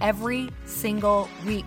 every single week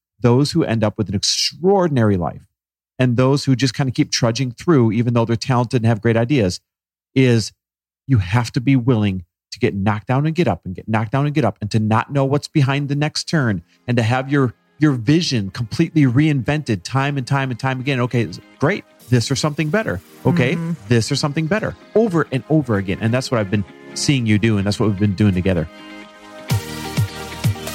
those who end up with an extraordinary life and those who just kind of keep trudging through, even though they're talented and have great ideas, is you have to be willing to get knocked down and get up and get knocked down and get up and to not know what's behind the next turn and to have your your vision completely reinvented time and time and time again. Okay, great. This or something better. Okay, mm-hmm. this or something better over and over again. And that's what I've been seeing you do. And that's what we've been doing together.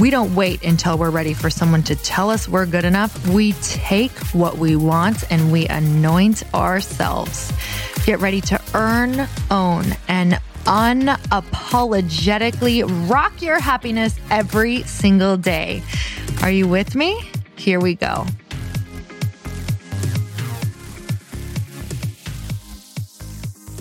We don't wait until we're ready for someone to tell us we're good enough. We take what we want and we anoint ourselves. Get ready to earn, own, and unapologetically rock your happiness every single day. Are you with me? Here we go.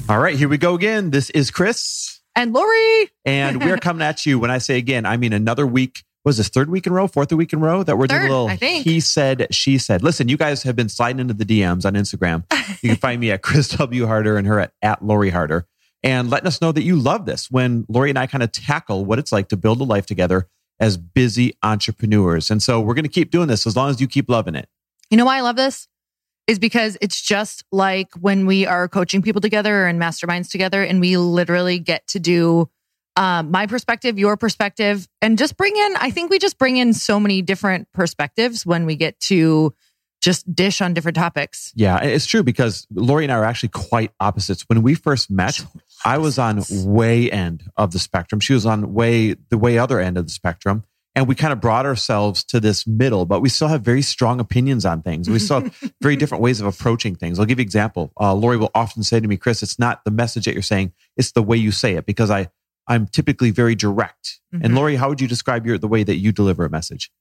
All right, here we go again. This is Chris. And Lori. And we're coming at you. When I say again, I mean another week was this third week in a row, fourth week in a row that we're third, doing a little he said, she said. Listen, you guys have been sliding into the DMs on Instagram. You can find me at Chris W. Harder and her at, at Lori Harder and letting us know that you love this when Lori and I kind of tackle what it's like to build a life together as busy entrepreneurs. And so we're going to keep doing this as long as you keep loving it. You know why I love this? Is because it's just like when we are coaching people together and masterminds together and we literally get to do um, my perspective, your perspective, and just bring in, I think we just bring in so many different perspectives when we get to just dish on different topics. Yeah, it's true because Lori and I are actually quite opposites. When we first met, I was on way end of the spectrum. She was on way the way other end of the spectrum. and we kind of brought ourselves to this middle, but we still have very strong opinions on things. We still have very different ways of approaching things. I'll give you an example. Uh, Lori will often say to me, Chris, it's not the message that you're saying, it's the way you say it because I, I'm typically very direct. Mm-hmm. And Lori, how would you describe your, the way that you deliver a message?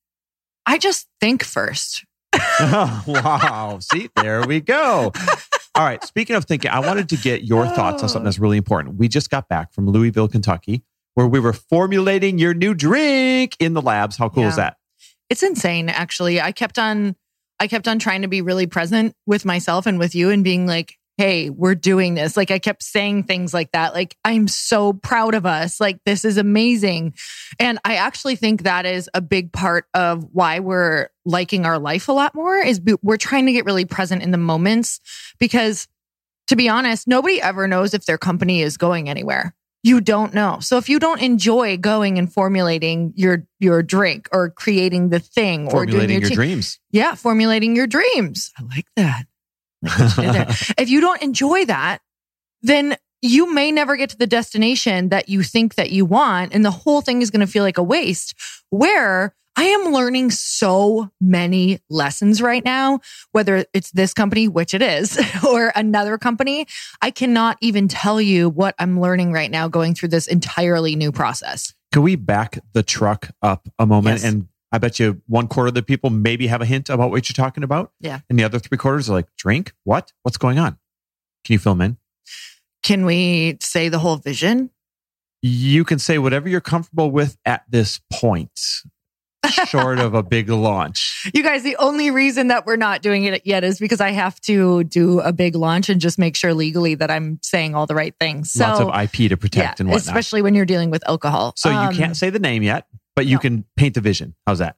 I just think first. oh, wow. See, there we go. All right. Speaking of thinking, I wanted to get your thoughts on something that's really important. We just got back from Louisville, Kentucky, where we were formulating your new drink in the labs. How cool yeah. is that? It's insane, actually. I kept on I kept on trying to be really present with myself and with you and being like, hey, we're doing this. Like I kept saying things like that. Like, I'm so proud of us. Like, this is amazing. And I actually think that is a big part of why we're liking our life a lot more is we're trying to get really present in the moments because to be honest, nobody ever knows if their company is going anywhere you don't know. So if you don't enjoy going and formulating your your drink or creating the thing or doing your, your dreams. Yeah, formulating your dreams. I like that. Like if you don't enjoy that, then you may never get to the destination that you think that you want and the whole thing is going to feel like a waste. Where I am learning so many lessons right now, whether it's this company, which it is, or another company. I cannot even tell you what I'm learning right now going through this entirely new process. Can we back the truck up a moment? Yes. And I bet you one quarter of the people maybe have a hint about what you're talking about. Yeah. And the other three quarters are like, drink? What? What's going on? Can you fill them in? Can we say the whole vision? You can say whatever you're comfortable with at this point short of a big launch. You guys, the only reason that we're not doing it yet is because I have to do a big launch and just make sure legally that I'm saying all the right things. So, Lots of IP to protect yeah, and whatnot. Especially when you're dealing with alcohol. So um, you can't say the name yet, but you no. can paint the vision. How's that?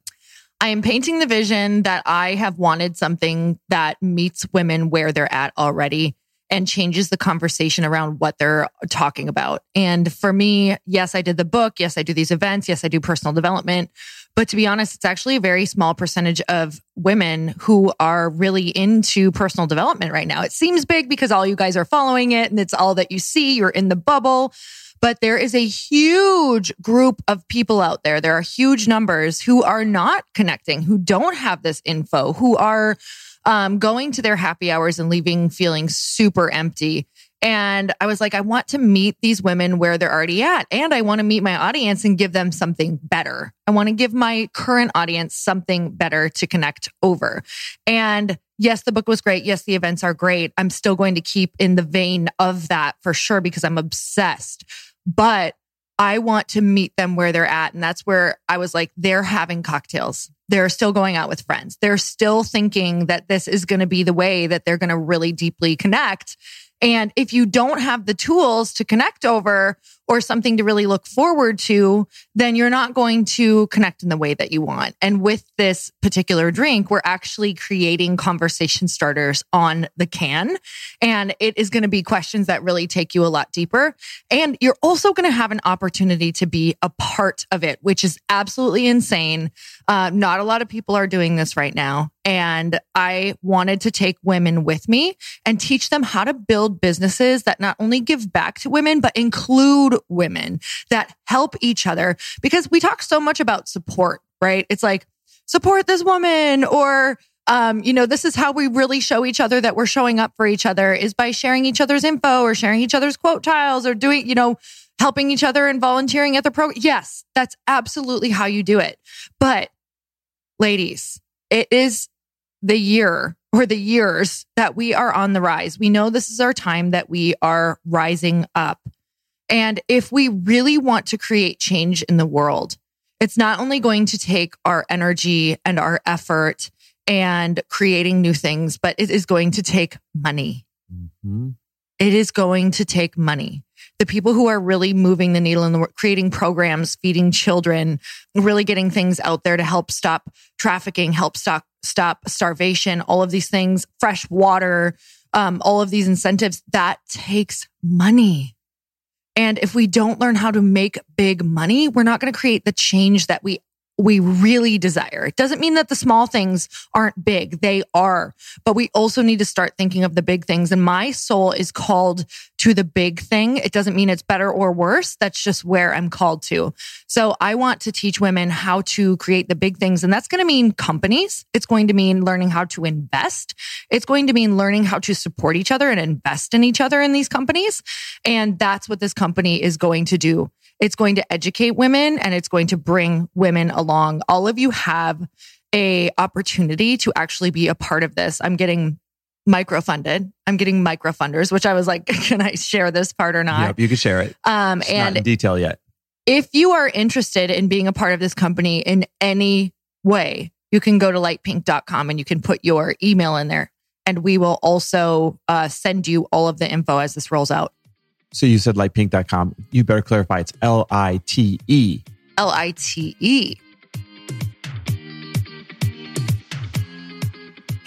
I am painting the vision that I have wanted something that meets women where they're at already and changes the conversation around what they're talking about. And for me, yes, I did the book. Yes, I do these events. Yes, I do personal development. But to be honest, it's actually a very small percentage of women who are really into personal development right now. It seems big because all you guys are following it and it's all that you see. You're in the bubble. But there is a huge group of people out there. There are huge numbers who are not connecting, who don't have this info, who are um, going to their happy hours and leaving feeling super empty. And I was like, I want to meet these women where they're already at. And I want to meet my audience and give them something better. I want to give my current audience something better to connect over. And yes, the book was great. Yes, the events are great. I'm still going to keep in the vein of that for sure because I'm obsessed. But I want to meet them where they're at. And that's where I was like, they're having cocktails. They're still going out with friends. They're still thinking that this is going to be the way that they're going to really deeply connect. And if you don't have the tools to connect over or something to really look forward to, then you're not going to connect in the way that you want. And with this particular drink, we're actually creating conversation starters on the can. And it is going to be questions that really take you a lot deeper. And you're also going to have an opportunity to be a part of it, which is absolutely insane. Uh, not a lot of people are doing this right now. And I wanted to take women with me and teach them how to build businesses that not only give back to women, but include women that help each other because we talk so much about support, right? It's like, support this woman or, um, you know, this is how we really show each other that we're showing up for each other is by sharing each other's info or sharing each other's quote tiles or doing, you know, helping each other and volunteering at the program. Yes, that's absolutely how you do it. But ladies, it is the year or the years that we are on the rise. We know this is our time that we are rising up. And if we really want to create change in the world, it's not only going to take our energy and our effort and creating new things, but it is going to take money. Mm-hmm. It is going to take money. The people who are really moving the needle in the world, creating programs, feeding children, really getting things out there to help stop trafficking, help stop stop starvation, all of these things, fresh water, um, all of these incentives, that takes money. And if we don't learn how to make big money, we're not going to create the change that we we really desire. It doesn't mean that the small things aren't big. They are, but we also need to start thinking of the big things. And my soul is called to the big thing. It doesn't mean it's better or worse. That's just where I'm called to. So I want to teach women how to create the big things. And that's going to mean companies. It's going to mean learning how to invest. It's going to mean learning how to support each other and invest in each other in these companies. And that's what this company is going to do. It's going to educate women and it's going to bring women along. All of you have a opportunity to actually be a part of this. I'm getting microfunded. I'm getting microfunders, which I was like, can I share this part or not? Yep, you can share it. Um, It's and not in detail yet. if you are interested in being a part of this company in any way, you can go to litepink.com and you can put your email in there. And we will also uh, send you all of the info as this rolls out. So you said litepink.com. You better clarify it's L I T E. L I T E.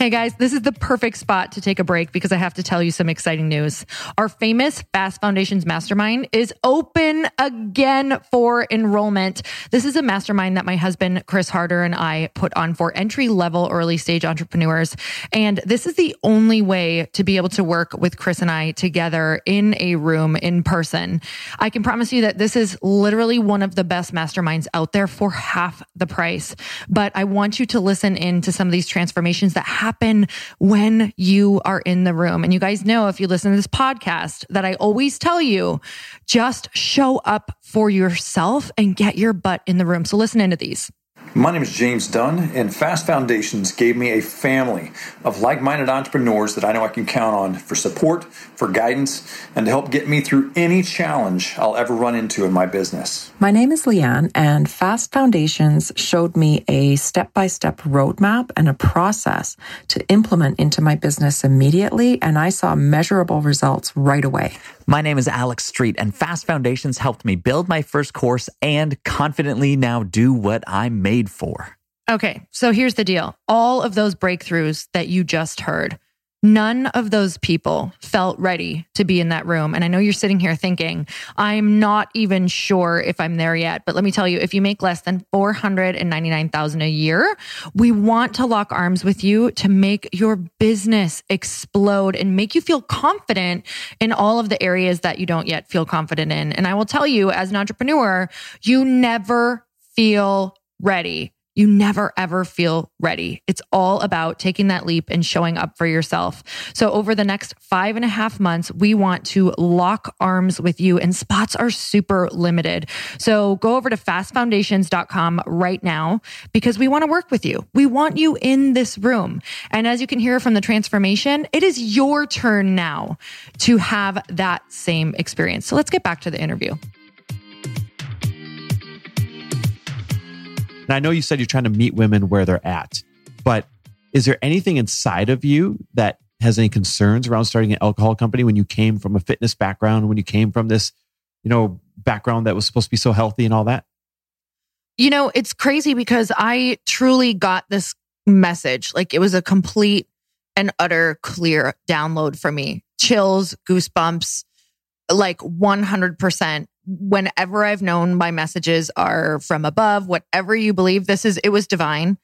Hey guys, this is the perfect spot to take a break because I have to tell you some exciting news. Our famous Fast Foundations Mastermind is open again for enrollment. This is a mastermind that my husband, Chris Harder, and I put on for entry level early stage entrepreneurs. And this is the only way to be able to work with Chris and I together in a room in person. I can promise you that this is literally one of the best masterminds out there for half the price. But I want you to listen in to some of these transformations that happen when you are in the room. And you guys know if you listen to this podcast that I always tell you just show up for yourself and get your butt in the room. So listen into these. My name is James Dunn, and Fast Foundations gave me a family of like minded entrepreneurs that I know I can count on for support, for guidance, and to help get me through any challenge I'll ever run into in my business. My name is Leanne, and Fast Foundations showed me a step by step roadmap and a process to implement into my business immediately, and I saw measurable results right away. My name is Alex Street, and Fast Foundations helped me build my first course and confidently now do what I'm made for. Okay, so here's the deal. All of those breakthroughs that you just heard, none of those people felt ready to be in that room. And I know you're sitting here thinking, I'm not even sure if I'm there yet. But let me tell you, if you make less than 499,000 a year, we want to lock arms with you to make your business explode and make you feel confident in all of the areas that you don't yet feel confident in. And I will tell you, as an entrepreneur, you never feel ready. You never ever feel ready. It's all about taking that leap and showing up for yourself. So over the next five and a half months, we want to lock arms with you and spots are super limited. So go over to fastfoundations.com right now because we want to work with you. We want you in this room. And as you can hear from the transformation, it is your turn now to have that same experience. So let's get back to the interview. And I know you said you're trying to meet women where they're at, but is there anything inside of you that has any concerns around starting an alcohol company when you came from a fitness background, when you came from this, you know, background that was supposed to be so healthy and all that? You know, it's crazy because I truly got this message. Like it was a complete and utter clear download for me. Chills, goosebumps, like 100%. Whenever I've known my messages are from above, whatever you believe, this is, it was divine.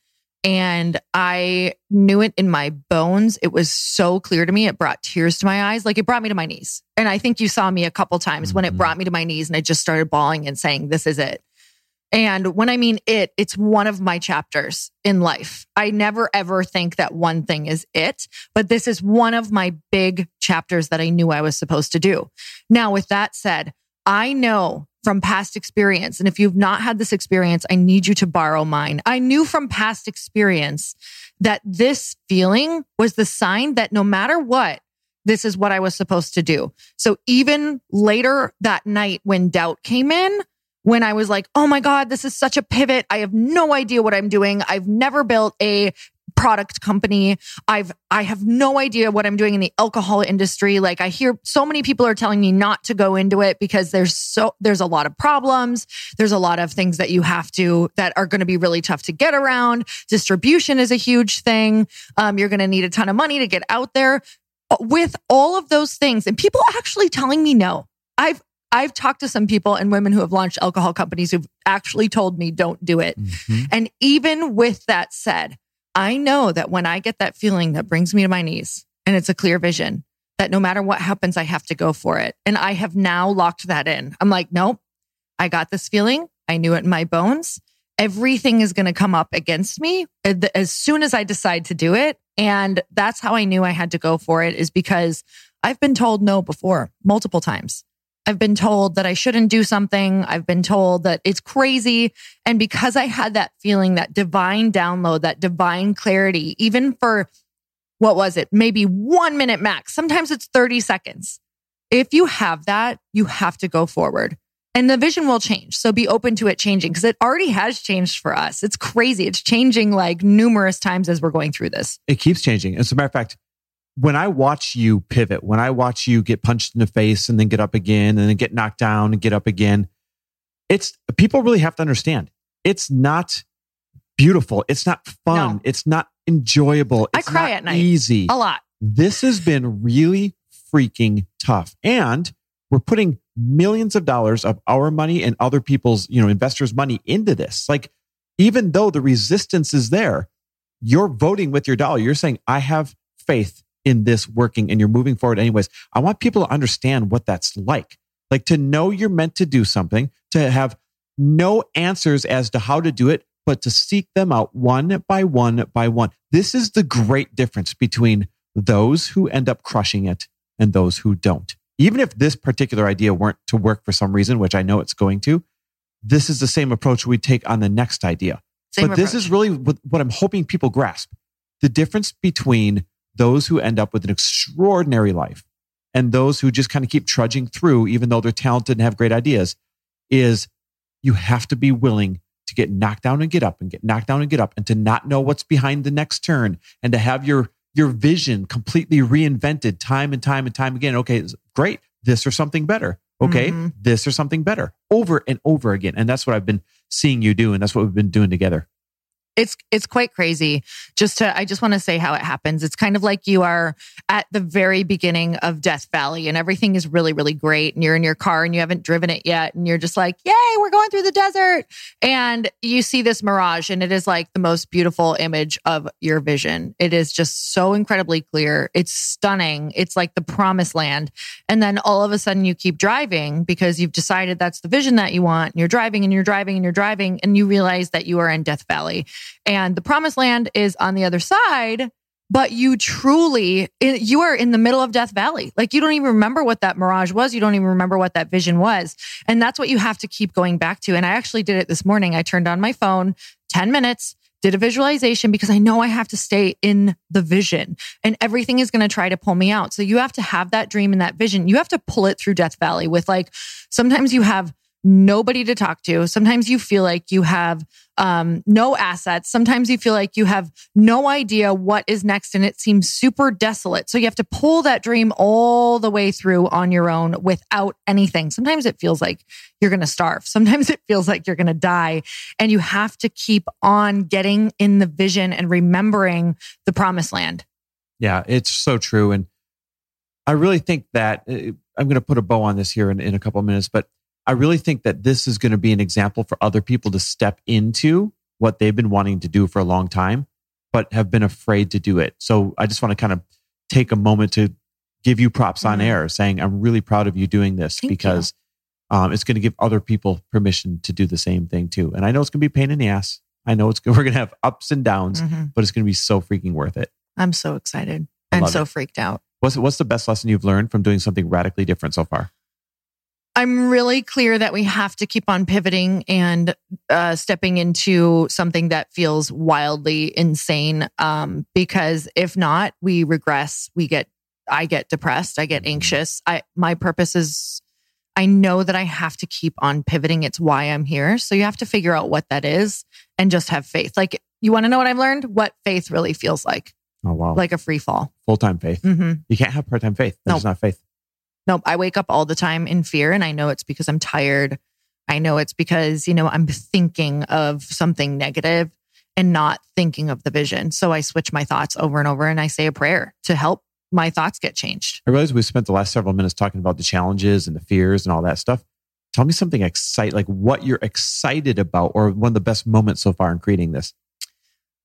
And I knew it in my bones. It was so clear to me. It brought tears to my eyes. Like it brought me to my knees. And I think you saw me a couple times when it Mhm. brought me to my knees and I just started bawling and saying, This is it. And when I mean it, it's one of my chapters in life. I never ever think that one thing is it, but this is one of my big chapters that I knew I was supposed to do. Now, with that said, I know from past experience, and if you've not had this experience, I need you to borrow mine. I knew from past experience that this feeling was the sign that no matter what, this is what I was supposed to do. So even later that night when doubt came in, when I was like, oh my God, this is such a pivot. I have no idea what I'm doing. I've never built a product company. I've, I have no idea what I'm doing in the alcohol industry. Like I hear so many people are telling me not to go into it because there's so, there's a lot of problems. There's a lot of things that you have to, that are going to be really tough to get around. Distribution is a huge thing. Um, you're going to need a ton of money to get out there with all of those things and people actually telling me no. I've, I've talked to some people and women who have launched alcohol companies who've actually told me don't do it. And even with that said, I know that when I get that feeling that brings me to my knees and it's a clear vision, that no matter what happens, I have to go for it. And I have now locked that in. I'm like, nope, I got this feeling. I knew it in my bones. Everything is going to come up against me eh, as soon as I decide to do it. And that's how I knew I had to go for it is because I've been told no before multiple times. I've been told that I shouldn't do something. I've been told that it's crazy. And because I had that feeling, that divine download, that divine clarity, even for what was it? Maybe one minute max. Sometimes it's 30 seconds. If you have that, you have to go forward and the vision will change. So be open to it changing because it already has changed for us. It's crazy. It's changing like numerous times as we're going through this. It keeps changing. As a matter of fact, when I watch you pivot, when I watch you get punched in the face and then get up again and then get knocked down and get up again, it's people really have to understand it's not beautiful. It's not fun. No. It's not enjoyable. It's I cry at night. Easy. A lot. This has been really freaking tough. And we're putting millions of dollars of our money and other people's, you know, investors' money into this. Like, even though the resistance is there, you're voting with your dollar. You're saying, I have faith in this working and you're moving forward anyways. I want people to understand what that's like. Like to know you're meant to do something, to have no answers as to how to do it, but to seek them out one by one by one. This is the great difference between those who end up crushing it and those who don't. Even if this particular idea weren't to work for some reason, which I know it's going to, this is the same approach we take on the next idea. Same but approach. this is really what, what I'm hoping people grasp the difference between those who end up with an extraordinary life and those who just kind of keep trudging through, even though they're talented and have great ideas, is you have to be willing to get knocked down and get up and get knocked down and get up and to not know what's behind the next turn and to have your your vision completely reinvented time and time and time again. Okay, great. This or something better. Okay, mm-hmm. this or something better over and over again. And that's what I've been seeing you do. And that's what we've been doing together it's it's quite crazy. Just to i just want to say how it happens. It's kind of like you are at the very beginning of death valley and everything is really really great and you're in your car and you haven't driven it yet and you're just like yay we're going through the desert. And you see this mirage and it is like the most beautiful image of your vision. It is just so incredibly clear. It's stunning. It's like the promised land. And then all of a sudden you keep driving because you've decided that's the vision that you want and you're driving and you're driving and you're driving and you realize that you are in death valley and the promised land is on the other side but you truly you are in the middle of death valley. Like you don't even remember what that mirage was. You don't even remember what that vision was. And that's what you have to keep going back to. And i actually did it this morning. I turned on my phone 10 minutes did a visualization because i know i have to stay in the vision and everything is going to try to pull me out. So you have to have that dream and that vision. You have to pull it through death valley with like sometimes you have nobody to talk to. Sometimes you feel like you have um, no assets. Sometimes you feel like you have no idea what is next and it seems super desolate. So you have to pull that dream all the way through on your own without anything. Sometimes it feels like you're going to starve. Sometimes it feels like you're going to die. And you have to keep on getting in the vision and remembering the promised land. Yeah, it's so true. And I really think that uh, I'm going to put a bow on this here in, in a couple of minutes, but I really think that this is going to be an example for other people to step into what they've been wanting to do for a long time, but have been afraid to do it. So I just want to kind of take a moment to give you props mm-hmm. on air saying, I'm really proud of you doing this Thank because um, it's going to give other people permission to do the same thing too. And I know it's going to be pain in the ass. I know it's we're going to have ups and downs, mm-hmm. but it's going to be so freaking worth it. I'm so excited and so it. freaked out. What's what's the best lesson you've learned from doing something radically different so far? I'm really clear that we have to keep on pivoting and uh, stepping into something that feels wildly insane. Um, because if not, we regress. We get, I get depressed. I get mm-hmm. anxious. I, my purpose is, I know that I have to keep on pivoting. It's why I'm here. So you have to figure out what that is and just have faith. Like, you want to know what I've learned? What faith really feels like. Oh, wow. Like a free fall. Full time faith. Mm-hmm. You can't have part time faith. That's nope. not faith. Nope. I wake up all the time in fear and I know it's because I'm tired. I know it's because, you know, I'm thinking of something negative and not thinking of the vision. So I switch my thoughts over and over and I say a prayer to help my thoughts get changed. I realize we spent the last several minutes talking about the challenges and the fears and all that stuff. Tell me something excite like what you're excited about or one of the best moments so far in creating this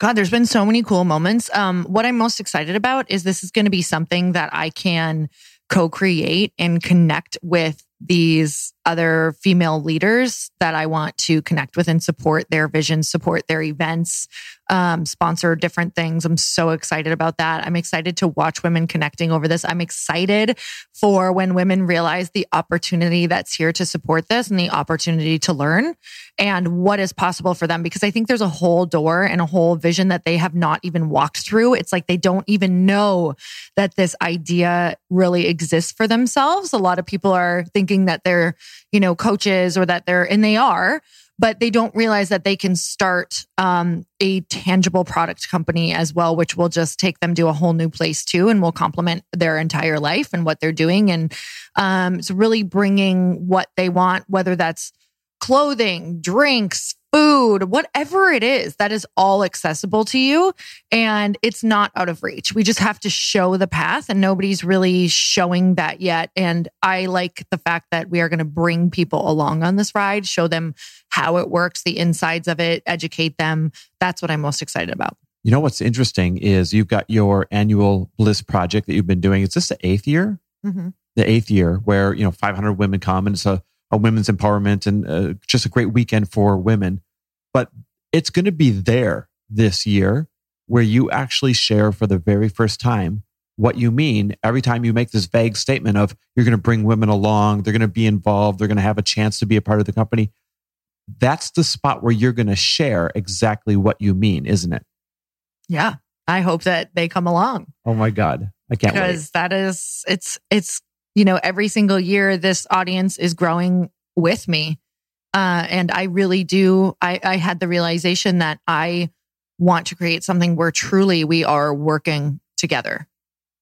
God, there's been so many cool moments. Um, what I'm most excited about is this is going to be something that I can co create and connect with these other female leaders that I want to connect with and support their vision, support their events, um, sponsor different things. I'm so excited about that. I'm excited to watch women connecting over this. I'm excited for when women realize the opportunity that's here to support this and the opportunity to learn and what is possible for them because I think there's a whole door and a whole vision that they have not even walked through. It's like they don't even know that this idea really exists for themselves. A lot of people are thinking that they're, you know, coaches or that they're, and they are, but they don't realize that they can start um, a tangible product company as well, which will just take them to a whole new place too, and will complement their entire life and what they're doing. And um, it's really bringing what they want, whether that's clothing, drinks, food, whatever it is, that is all accessible to you and it's not out of reach. We just have to show the path and nobody's really showing that yet. And I like the fact that we are going to bring people along on this ride, show them how it works, the insides of it, educate them. That's what I'm most excited about. You know what's interesting is you've got your annual Bliss project that you've been doing. Is this the eighth year? Mm-hmm. The eighth year where, you know, 500 women come and it's a a women's empowerment and uh, just a great weekend for women. But it's going to be there this year where you actually share for the very first time what you mean every time you make this vague statement of you're going to bring women along, they're going to be involved, they're going to have a chance to be a part of the company. That's the spot where you're going to share exactly what you mean, isn't it? Yeah. I hope that they come along. Oh my God. I can't because wait. that is it's it's you know, every single year this audience is growing with me. Uh, and I really do. I, I had the realization that I want to create something where truly we are working together.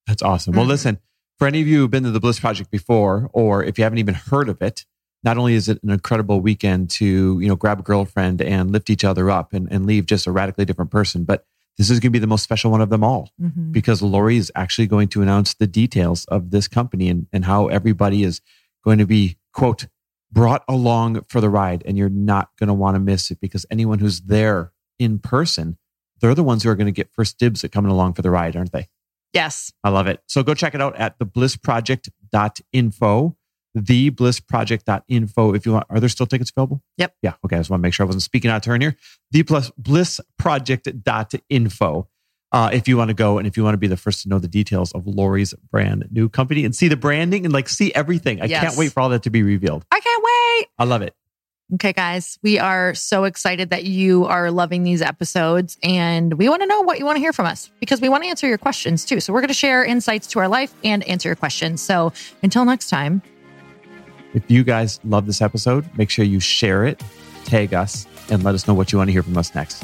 That's awesome. Mm-hmm. Well, listen, for any of you who've been to the Bliss Project before, or if you haven't even heard of it, not only is it an incredible weekend to, you know, grab a girlfriend and lift each other up and, and leave just a radically different person, but this is going to be the most special one of them all mm-hmm. because Lori is actually going to announce the details of this company and, and how everybody is going to be, quote, brought along for the ride. And you're not going to want to miss it because anyone who's there in person, they're the ones who are going to get first dibs at coming along for the ride, aren't they? Yes. I love it. So go check it out at theblissproject.info theblissproject.info if you want. Are there still tickets available? Yep. Yeah. Okay. I just want to make sure I wasn't speaking out of turn here. The plus blissproject.info. Uh, if you want to go and if you want to be the first to know the details of Lori's brand new company and see the branding and like see everything. I yes. can't wait for all that to be revealed. I can't wait. I love it. Okay, guys, we are so excited that you are loving these episodes and we want to know what you want to hear from us because we want to answer your questions too. So, we're going to share insights to our life and answer your questions. So, until next time, if you guys love this episode, make sure you share it, tag us, and let us know what you want to hear from us next.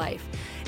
life.